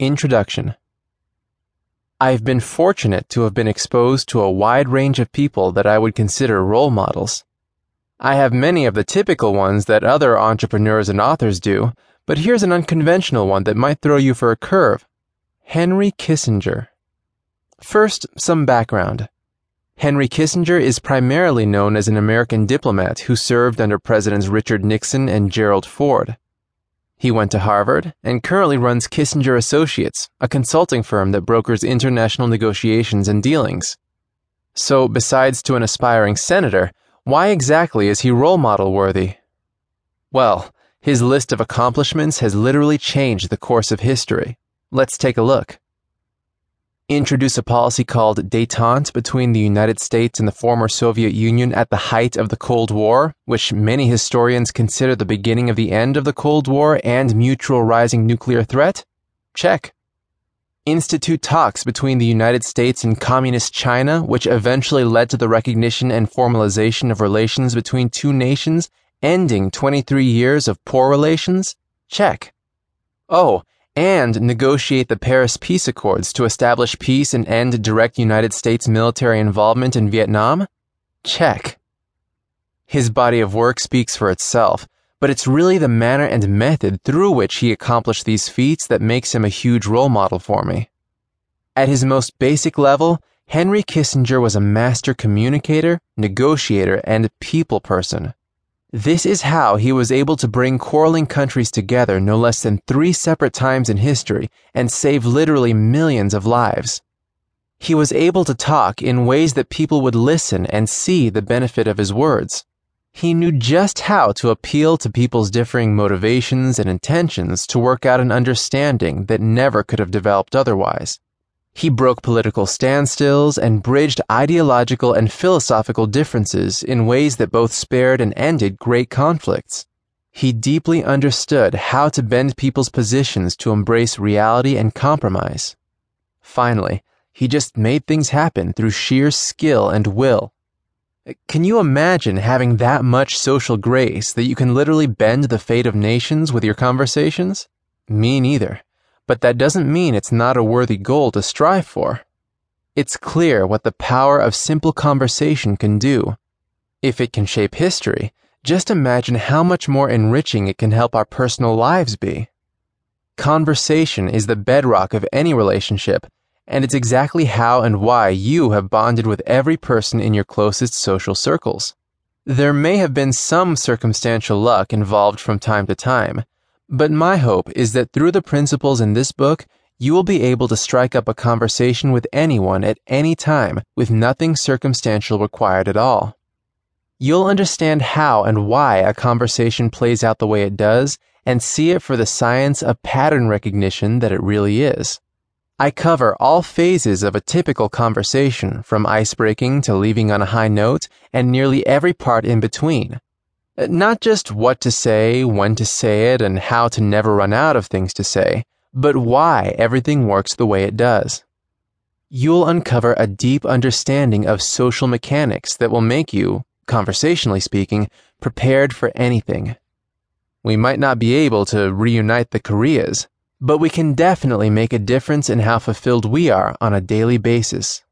Introduction I've been fortunate to have been exposed to a wide range of people that I would consider role models. I have many of the typical ones that other entrepreneurs and authors do, but here's an unconventional one that might throw you for a curve Henry Kissinger. First, some background. Henry Kissinger is primarily known as an American diplomat who served under Presidents Richard Nixon and Gerald Ford. He went to Harvard and currently runs Kissinger Associates, a consulting firm that brokers international negotiations and dealings. So, besides to an aspiring senator, why exactly is he role model worthy? Well, his list of accomplishments has literally changed the course of history. Let's take a look introduce a policy called detente between the United States and the former Soviet Union at the height of the Cold War, which many historians consider the beginning of the end of the Cold War and mutual rising nuclear threat? Check. Institute talks between the United States and Communist China, which eventually led to the recognition and formalization of relations between two nations, ending 23 years of poor relations? Check. Oh, and negotiate the Paris Peace Accords to establish peace and end direct United States military involvement in Vietnam? Check. His body of work speaks for itself, but it's really the manner and method through which he accomplished these feats that makes him a huge role model for me. At his most basic level, Henry Kissinger was a master communicator, negotiator, and people person. This is how he was able to bring quarreling countries together no less than three separate times in history and save literally millions of lives. He was able to talk in ways that people would listen and see the benefit of his words. He knew just how to appeal to people's differing motivations and intentions to work out an understanding that never could have developed otherwise. He broke political standstills and bridged ideological and philosophical differences in ways that both spared and ended great conflicts. He deeply understood how to bend people's positions to embrace reality and compromise. Finally, he just made things happen through sheer skill and will. Can you imagine having that much social grace that you can literally bend the fate of nations with your conversations? Me neither but that doesn't mean it's not a worthy goal to strive for. It's clear what the power of simple conversation can do. If it can shape history, just imagine how much more enriching it can help our personal lives be. Conversation is the bedrock of any relationship, and it's exactly how and why you have bonded with every person in your closest social circles. There may have been some circumstantial luck involved from time to time, but my hope is that through the principles in this book, you will be able to strike up a conversation with anyone at any time with nothing circumstantial required at all. You'll understand how and why a conversation plays out the way it does and see it for the science of pattern recognition that it really is. I cover all phases of a typical conversation from icebreaking to leaving on a high note and nearly every part in between. Not just what to say, when to say it, and how to never run out of things to say, but why everything works the way it does. You'll uncover a deep understanding of social mechanics that will make you, conversationally speaking, prepared for anything. We might not be able to reunite the Koreas, but we can definitely make a difference in how fulfilled we are on a daily basis.